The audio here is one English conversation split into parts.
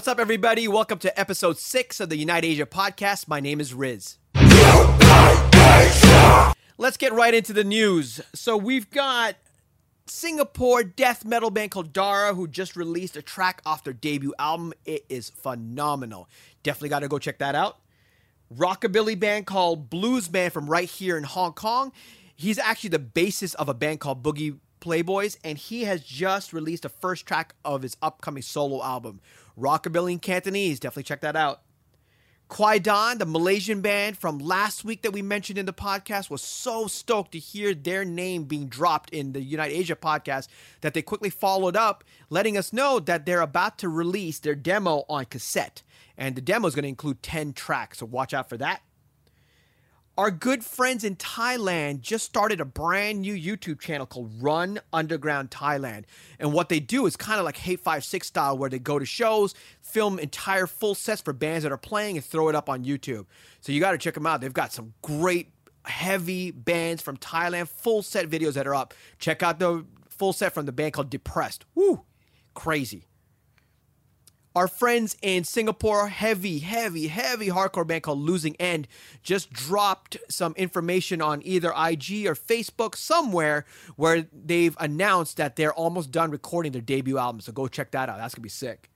What's up, everybody? Welcome to episode six of the Unite Asia podcast. My name is Riz. Let's get right into the news. So, we've got Singapore death metal band called Dara who just released a track off their debut album. It is phenomenal. Definitely got to go check that out. Rockabilly band called Blues Band from right here in Hong Kong. He's actually the bassist of a band called Boogie Playboys, and he has just released the first track of his upcoming solo album, Rockabilly in Cantonese. Definitely check that out. Kwaidan, the Malaysian band from last week that we mentioned in the podcast, was so stoked to hear their name being dropped in the Unite Asia podcast that they quickly followed up, letting us know that they're about to release their demo on cassette. And the demo is going to include 10 tracks, so watch out for that. Our good friends in Thailand just started a brand new YouTube channel called Run Underground Thailand. And what they do is kind of like Hate5six style, where they go to shows, film entire full sets for bands that are playing, and throw it up on YouTube. So you got to check them out. They've got some great, heavy bands from Thailand, full set videos that are up. Check out the full set from the band called Depressed. Woo! Crazy. Our friends in Singapore, heavy, heavy, heavy hardcore band called Losing End, just dropped some information on either IG or Facebook somewhere where they've announced that they're almost done recording their debut album. So go check that out. That's gonna be sick.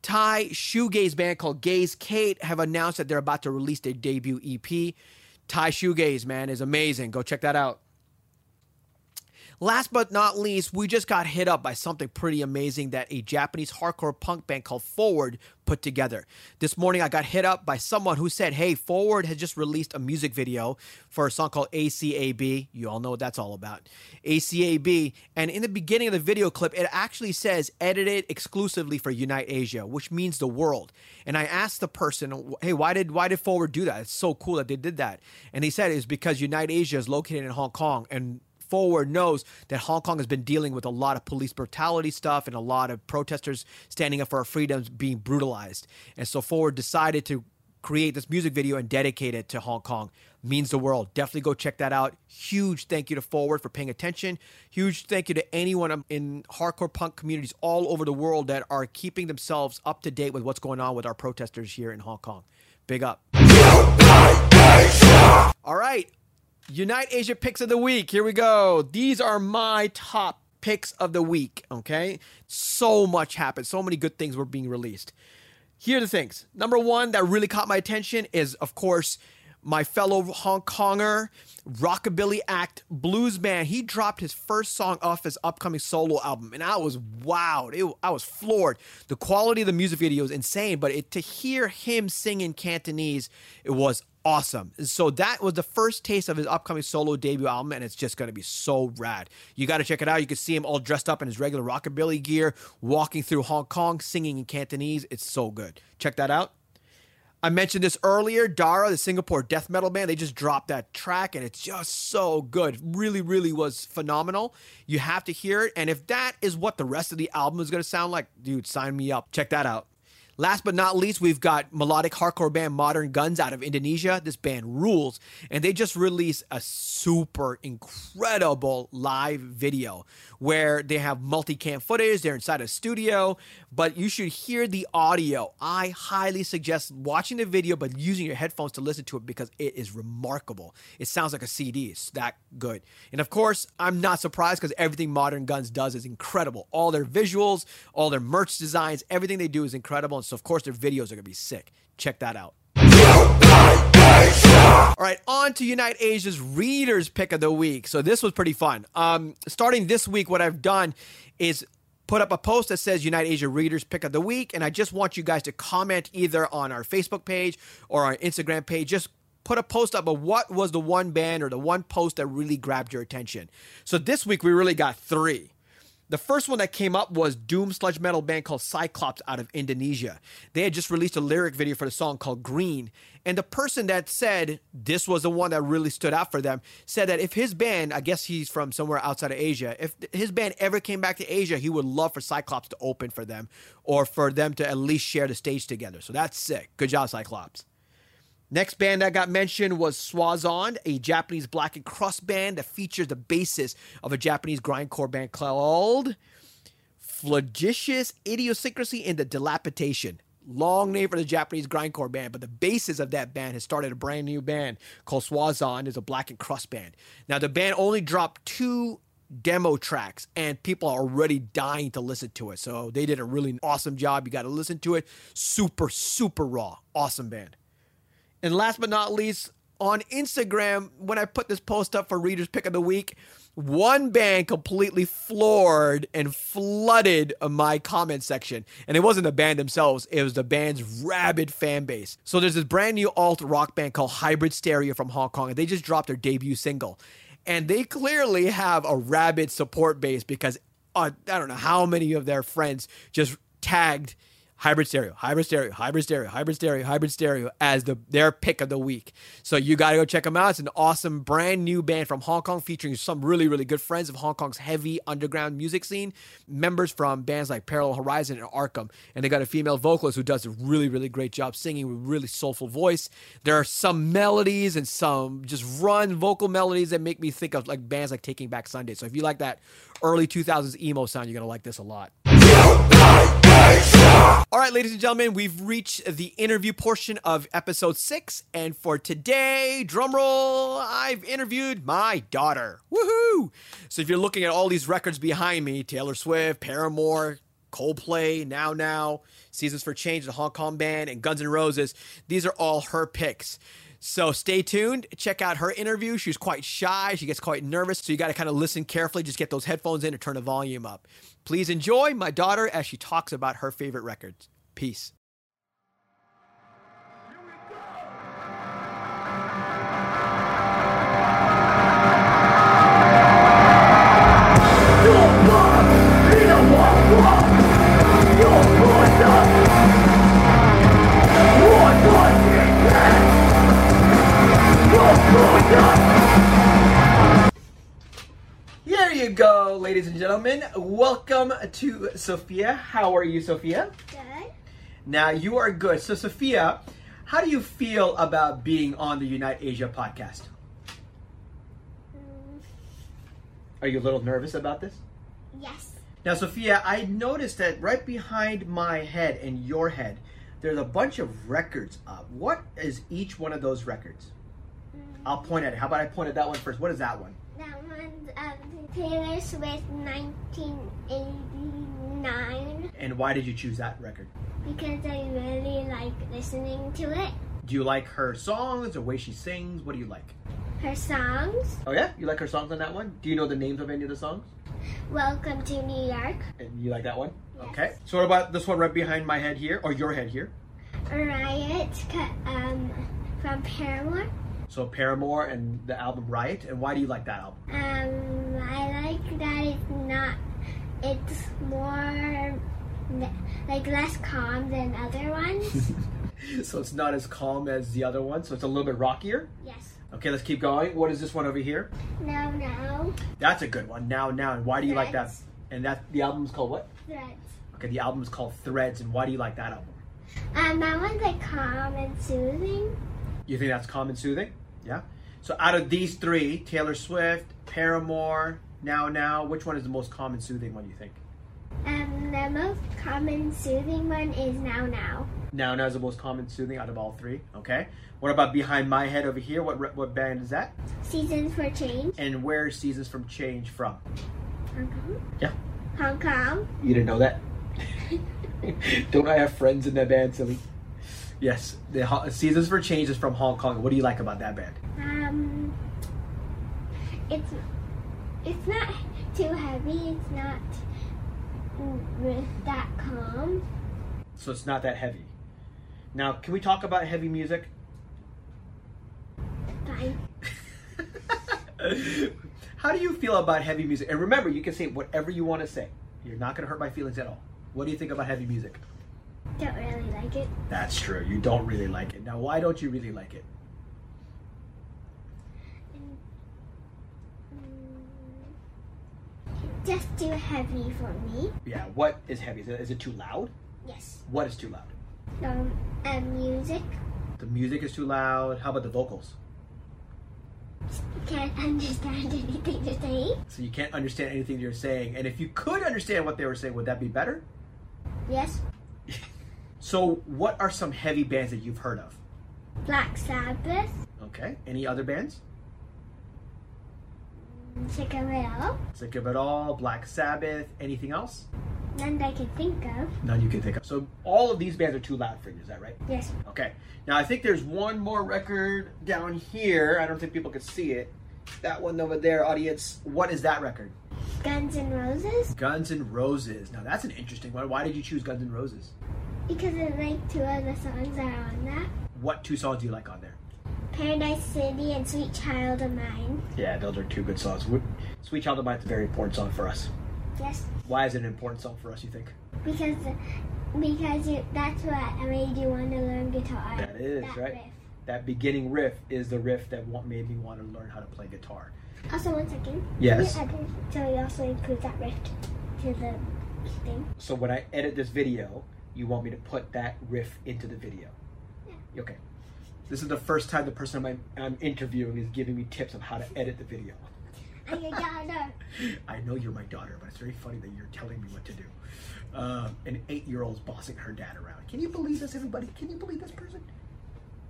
Thai shoegaze band called Gaze Kate have announced that they're about to release their debut EP. Thai shoegaze, man, is amazing. Go check that out. Last but not least, we just got hit up by something pretty amazing that a Japanese hardcore punk band called Forward put together. This morning, I got hit up by someone who said, Hey, Forward has just released a music video for a song called ACAB. You all know what that's all about. ACAB. And in the beginning of the video clip, it actually says edited exclusively for Unite Asia, which means the world. And I asked the person, Hey, why did why did Forward do that? It's so cool that they did that. And he said it's because Unite Asia is located in Hong Kong and Forward knows that Hong Kong has been dealing with a lot of police brutality stuff and a lot of protesters standing up for our freedoms being brutalized. And so Forward decided to create this music video and dedicate it to Hong Kong. Means the world. Definitely go check that out. Huge thank you to Forward for paying attention. Huge thank you to anyone um, in hardcore punk communities all over the world that are keeping themselves up to date with what's going on with our protesters here in Hong Kong. Big up. All right. Unite Asia picks of the week. Here we go. These are my top picks of the week. Okay. So much happened. So many good things were being released. Here are the things. Number one that really caught my attention is, of course, my fellow Hong Konger rockabilly act blues band. He dropped his first song off his upcoming solo album, and I was wowed. It, I was floored. The quality of the music video is insane, but it, to hear him sing in Cantonese, it was awesome. So that was the first taste of his upcoming solo debut album, and it's just going to be so rad. You got to check it out. You can see him all dressed up in his regular rockabilly gear, walking through Hong Kong, singing in Cantonese. It's so good. Check that out. I mentioned this earlier. Dara, the Singapore death metal band, they just dropped that track and it's just so good. Really, really was phenomenal. You have to hear it. And if that is what the rest of the album is going to sound like, dude, sign me up. Check that out. Last but not least, we've got melodic hardcore band Modern Guns out of Indonesia. This band rules, and they just released a super incredible live video where they have multicam footage. They're inside a studio, but you should hear the audio. I highly suggest watching the video, but using your headphones to listen to it because it is remarkable. It sounds like a CD. It's that good. And of course, I'm not surprised because everything Modern Guns does is incredible. All their visuals, all their merch designs, everything they do is incredible. So, of course, their videos are going to be sick. Check that out. All right, on to Unite Asia's readers pick of the week. So this was pretty fun. Um, starting this week, what I've done is put up a post that says Unite Asia readers pick of the week, and I just want you guys to comment either on our Facebook page or our Instagram page. Just put a post up of what was the one band or the one post that really grabbed your attention. So this week we really got three. The first one that came up was doom sludge metal band called Cyclops out of Indonesia. They had just released a lyric video for the song called Green, and the person that said this was the one that really stood out for them said that if his band, I guess he's from somewhere outside of Asia, if his band ever came back to Asia, he would love for Cyclops to open for them or for them to at least share the stage together. So that's sick. Good job, Cyclops. Next band that got mentioned was Swazon, a Japanese black and crust band that features the basis of a Japanese grindcore band called Flagitious Idiosyncrasy in the Dilapidation. Long name for the Japanese grindcore band, but the basis of that band has started a brand new band called Swazon. It's a black and crust band. Now the band only dropped two demo tracks and people are already dying to listen to it. So they did a really awesome job. You got to listen to it. Super, super raw. Awesome band. And last but not least, on Instagram, when I put this post up for Reader's Pick of the Week, one band completely floored and flooded my comment section. And it wasn't the band themselves, it was the band's rabid fan base. So there's this brand new alt rock band called Hybrid Stereo from Hong Kong, and they just dropped their debut single. And they clearly have a rabid support base because uh, I don't know how many of their friends just tagged hybrid stereo, hybrid stereo, hybrid stereo, hybrid stereo, hybrid stereo as the their pick of the week. So you got to go check them out. It's an awesome brand new band from Hong Kong featuring some really really good friends of Hong Kong's heavy underground music scene, members from bands like Parallel Horizon and Arkham, and they got a female vocalist who does a really really great job singing with really soulful voice. There are some melodies and some just run vocal melodies that make me think of like bands like Taking Back Sunday. So if you like that early 2000s emo sound, you're going to like this a lot. All right, ladies and gentlemen, we've reached the interview portion of episode six. And for today, drumroll, I've interviewed my daughter. Woohoo! So if you're looking at all these records behind me Taylor Swift, Paramore, Coldplay, Now Now, Seasons for Change, the Hong Kong Band, and Guns N' Roses, these are all her picks. So stay tuned. Check out her interview. She's quite shy. She gets quite nervous. So you got to kind of listen carefully. Just get those headphones in and turn the volume up. Please enjoy my daughter as she talks about her favorite records. Peace. To Sophia. How are you, Sophia? Good. Now you are good. So, Sophia, how do you feel about being on the Unite Asia podcast? Mm, Are you a little nervous about this? yes. Now, Sophia, I noticed that right behind my head and your head, there's a bunch of records up. What is each one of those records? Mm, I'll point at it. How about I point at that one first? What is that one? Um, Taylor Swift 1989 And why did you choose that record? because I really like listening to it. Do you like her songs, the way she sings? What do you like? Her songs, Oh yeah, you like her songs on that one? Do you know the names of any of the songs? Welcome to New York, And you like that one? Yes. Okay. So what about this one right behind my head here, or your head here? Riot um, from Paramore. So Paramore and the album Riot. And why do you like that album? Um, I like that it's not, it's more like less calm than other ones. so it's not as calm as the other one. So it's a little bit rockier. yes. Okay, let's keep going. What is this one over here? Now, now. That's a good one. Now, now, and why do you like that? And that the album's called what? Threads. Okay, the album's called Threads. And why do you like that album? Um, that one's like calm and soothing. You think that's calm and soothing? Yeah. So out of these three, Taylor Swift, Paramore, Now Now, which one is the most common soothing one? You think? Um, the most common soothing one is Now Now. Now Now is the most common soothing out of all three. Okay. What about behind my head over here? What what band is that? Seasons for Change. And where is Seasons from Change from? Hong Kong. Yeah. Hong Kong. You didn't know that? Don't I have friends in that band, silly? Yes, the Ho- Seasons for Change is from Hong Kong. What do you like about that band? Um, it's it's not too heavy. It's not that calm. So it's not that heavy. Now, can we talk about heavy music? Fine. How do you feel about heavy music? And remember, you can say whatever you want to say. You're not going to hurt my feelings at all. What do you think about heavy music? Don't really like it. That's true. You don't really like it. Now, why don't you really like it? Mm, Just too heavy for me. Yeah, what is heavy? Is it, is it too loud? Yes. What is too loud? Um, and music. The music is too loud. How about the vocals? can't understand anything they're saying. So you can't understand anything you're saying. And if you could understand what they were saying, would that be better? Yes. So, what are some heavy bands that you've heard of? Black Sabbath. Okay. Any other bands? Sick of it all. Sick of It All, Black Sabbath, anything else? None that I can think of. None you can think of. So, all of these bands are too loud for you, is that right? Yes. Okay. Now, I think there's one more record down here. I don't think people could see it. That one over there, audience. What is that record? Guns N' Roses. Guns N' Roses. Now, that's an interesting one. Why did you choose Guns N' Roses? Because I like two of the songs that are on that. What two songs do you like on there? Paradise City and Sweet Child of Mine. Yeah, those are two good songs. Sweet Child of Mine is a very important song for us. Yes. Why is it an important song for us, you think? Because because you, that's what made you want to learn guitar. That is, That right? riff. That beginning riff is the riff that made me want to learn how to play guitar. Also, one second. Yes. You So you also include that riff to the thing. So when I edit this video, you want me to put that riff into the video? Yeah. Okay. This is the first time the person I'm, I'm interviewing is giving me tips on how to edit the video. And your daughter. I know you're my daughter, but it's very funny that you're telling me what to do. Um, an eight-year-old's bossing her dad around. Can you believe this, everybody? Can you believe this person?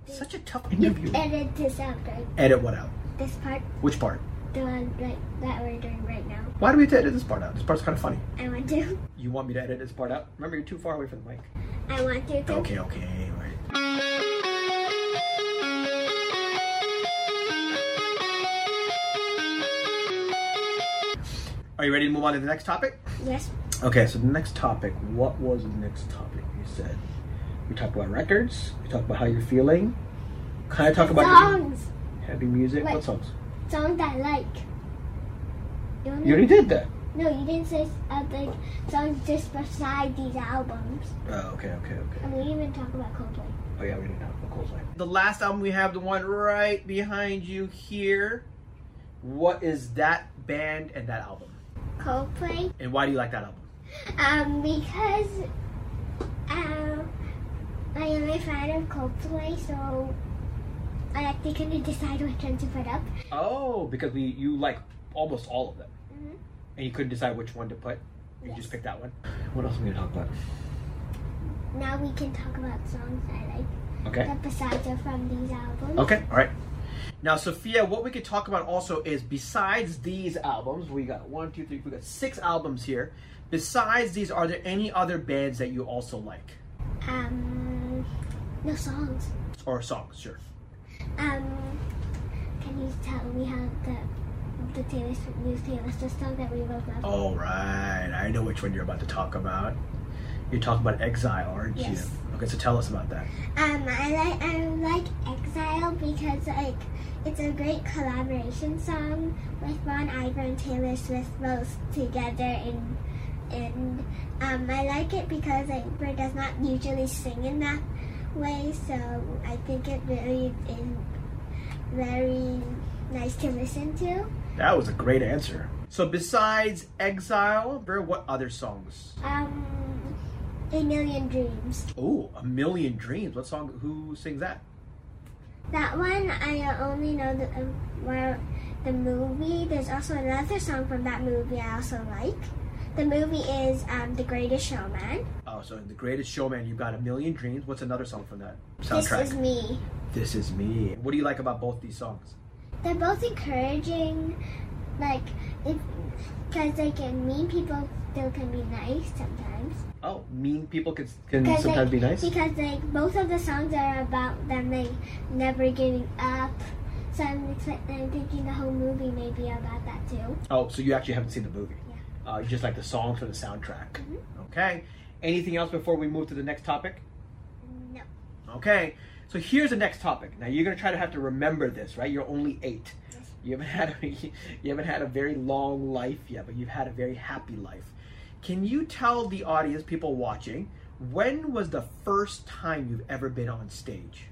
Such a tough interview. Edit this out, right? Edit what out? This part, Which part? The one right, that we're doing right now. Why do we have to edit this part out? This part's kind of funny. I want to. You want me to edit this part out? Remember, you're too far away from the mic. I want to. Okay, okay, right. Are you ready to move on to the next topic? Yes. Okay, so the next topic. What was the next topic you said? We talked about records. We talked about how you're feeling. Kind of talk about Songs. heavy music. Wait. What songs? Songs I like. You, You already did that. No, you didn't say other songs just beside these albums. Oh, okay, okay, okay. And we didn't even talk about Coldplay. Oh yeah, we didn't talk about Coldplay. The last album we have, the one right behind you here. What is that band and that album? Coldplay. And why do you like that album? Um, because um, I am a fan of Coldplay, so I actually couldn't decide which one to put up. Oh, because we you like almost all of them, Mhm. and you couldn't decide which one to put. You Yes. just picked that one. What else are we gonna talk about? Now we can talk about songs I like Okay. that besides are from these albums. Okay. All right. Now, Sophia, what we could talk about also is besides these albums, we got one, two, three, we got six albums here. Besides these, are there any other bands that you also like Um, no songs. or songs? Sure. Um, can you tell me how the the Taylor Swift, new Taylor Swift song that we both love? All right, I know which one you're about to talk about. You're talking about Exile, aren't Yes. you? Okay, so tell us about that. Um, I like I like Exile because like it's a great collaboration song with Bon Iver and Taylor Swift both together and and um, I like it because Bert does not usually sing in that way, so I think it really is very nice to listen to. That was a great answer. So besides Exile, what other songs? Um, A Million Dreams. Oh, A Million Dreams. What song? Who sings that? That one I only know the um, the movie. There's also another song from that movie I also like. The movie is um, The Greatest Showman. So in The Greatest Showman, you've got A Million Dreams. What's another song from that soundtrack? This is me. This is me. What do you like about both these songs? They're both encouraging, like because like and mean people still can be nice sometimes. Oh, mean people can, can sometimes like, be nice. Because like both of the songs are about them like never giving up. So I'm, I'm thinking the whole movie may be about that too. Oh, so you actually haven't seen the movie? Yeah. Uh, you just like the songs for the soundtrack. Mhm. Okay. Anything else before we move to the next topic? No. Okay. So here's the next topic. Now you're gonna try to have to remember this, right? You're only eight. You haven't had a, you haven't had a very long life yet, but you've had a very happy life. Can you tell the audience, people watching, when was the first time you've ever been on stage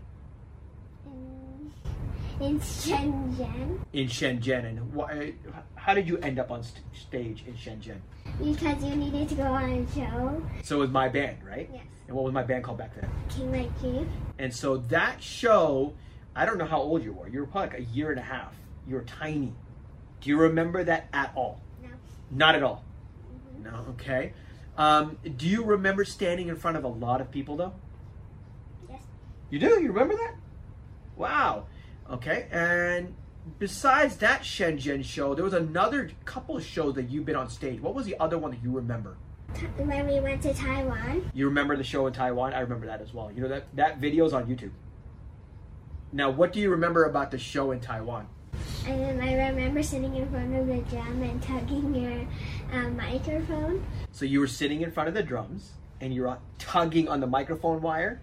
In, Shenzhen in Shenzhen, and why, how did you end up on st- stage in Shenzhen? Because you needed to go on a show. So it was my band, right? Yes. And what was my band called back then? King Ly Chee. And so that show, I don't know how old you were. You were probably like a year and a half. You were tiny. Do you remember that at all? No. Not at all. Mhm. No. Okay. Um, do you remember standing in front of a lot of people though? Yes. You do? You remember that? Wow. Okay. And besides that Shenzhen show, there was another couple shows that you've been on stage. What was the other one that you remember? When we went to Taiwan, You remember the show in Taiwan? I remember that as well. You know that that video's on YouTube. Now, what do you remember about the show in Taiwan? and I remember sitting in front of the drum and tugging your um, microphone. So you were sitting in front of the drums and you were tugging on the microphone wire.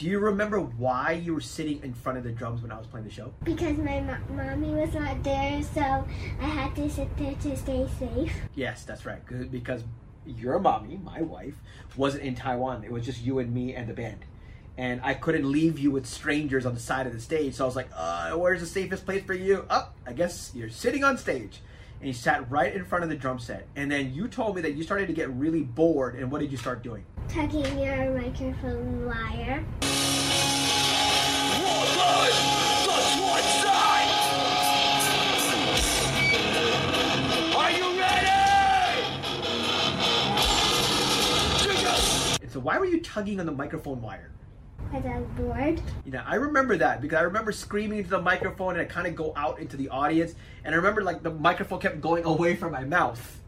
Do you remember why you were sitting in front of the drums when I was playing the show? Because my mo- mommy was not there, so I had to sit there to stay safe. Yes, that's right. 'cause- Because your mommy, my wife, wasn't in Taiwan. It was just you and me and the band. And I couldn't leave you with strangers on the side of the stage. So I was like, uh, where's the safest place for you? Oh, I guess you're sitting on stage. And you sat right in front of the drum set. And then you told me that you started to get really bored. And what did you start doing? Tugging your microphone wire. Are you ready? And so why were you tugging on the microphone wire? Because I was bored. You know, I remember that because I remember screaming into the microphone and I kind of go out into the audience. And I remember like the microphone kept going away from my mouth.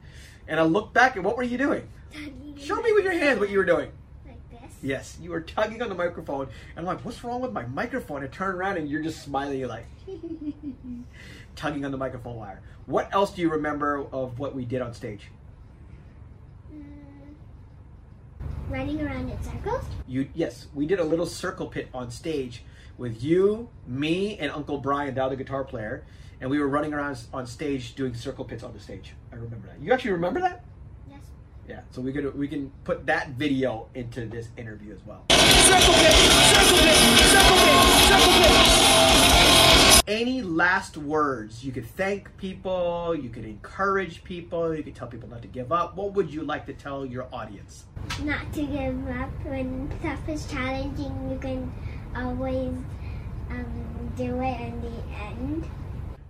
And I looked back and what were you doing? Tugging Show me with your hands what you were doing. like this. Yes, you were tugging on the microphone. And I'm like, what's wrong with my microphone? I turn around and you're just smiling. You're like, tugging on the microphone wire. What else do you remember of what we did on stage? Mm, running around in circles. You yes, we did a little circle pit on stage with you, me, and Uncle Brian, the other guitar player, and we were running around on stage doing circle pits on the stage. I remember that. You actually remember that? Yes. Yeah. So we could we can put that video into this interview as well. Circle pit, circle pit, circle pit, circle pit. Any last words? You could thank people. You could encourage people. You could tell people not to give up. What would you like to tell your audience? Not to give up when stuff is challenging. You can always um, do it in the end.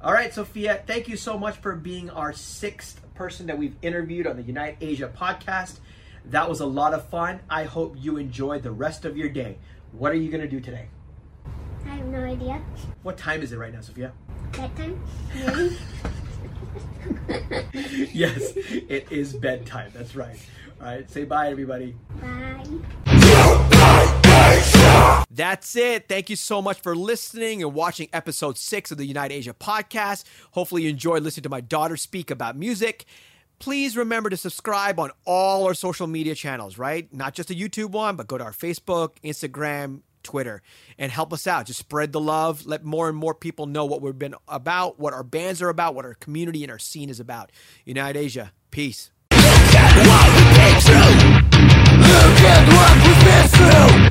All right, Sophia, thank you so much for being our sixth person that we've interviewed on the Unite Asia podcast. That was a lot of fun. I hope you enjoy the rest of your day. What are you going to do today? I have no idea. What time is it right now, Sophia? Bedtime? Maybe? yes, it is bedtime. That's right. All right, say bye, everybody. Bye. That's it. Thank you so much for listening and watching episode six of the United Asia podcast. Hopefully, you enjoyed listening to my daughter speak about music. Please remember to subscribe on all our social media channels, right? Not just the YouTube one, but go to our Facebook, Instagram, Twitter, and help us out. Just spread the love. Let more and more people know what we've been about, what our bands are about, what our community and our scene is about. United Asia. Peace. Look at what we've been through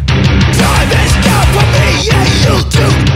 Time for me you too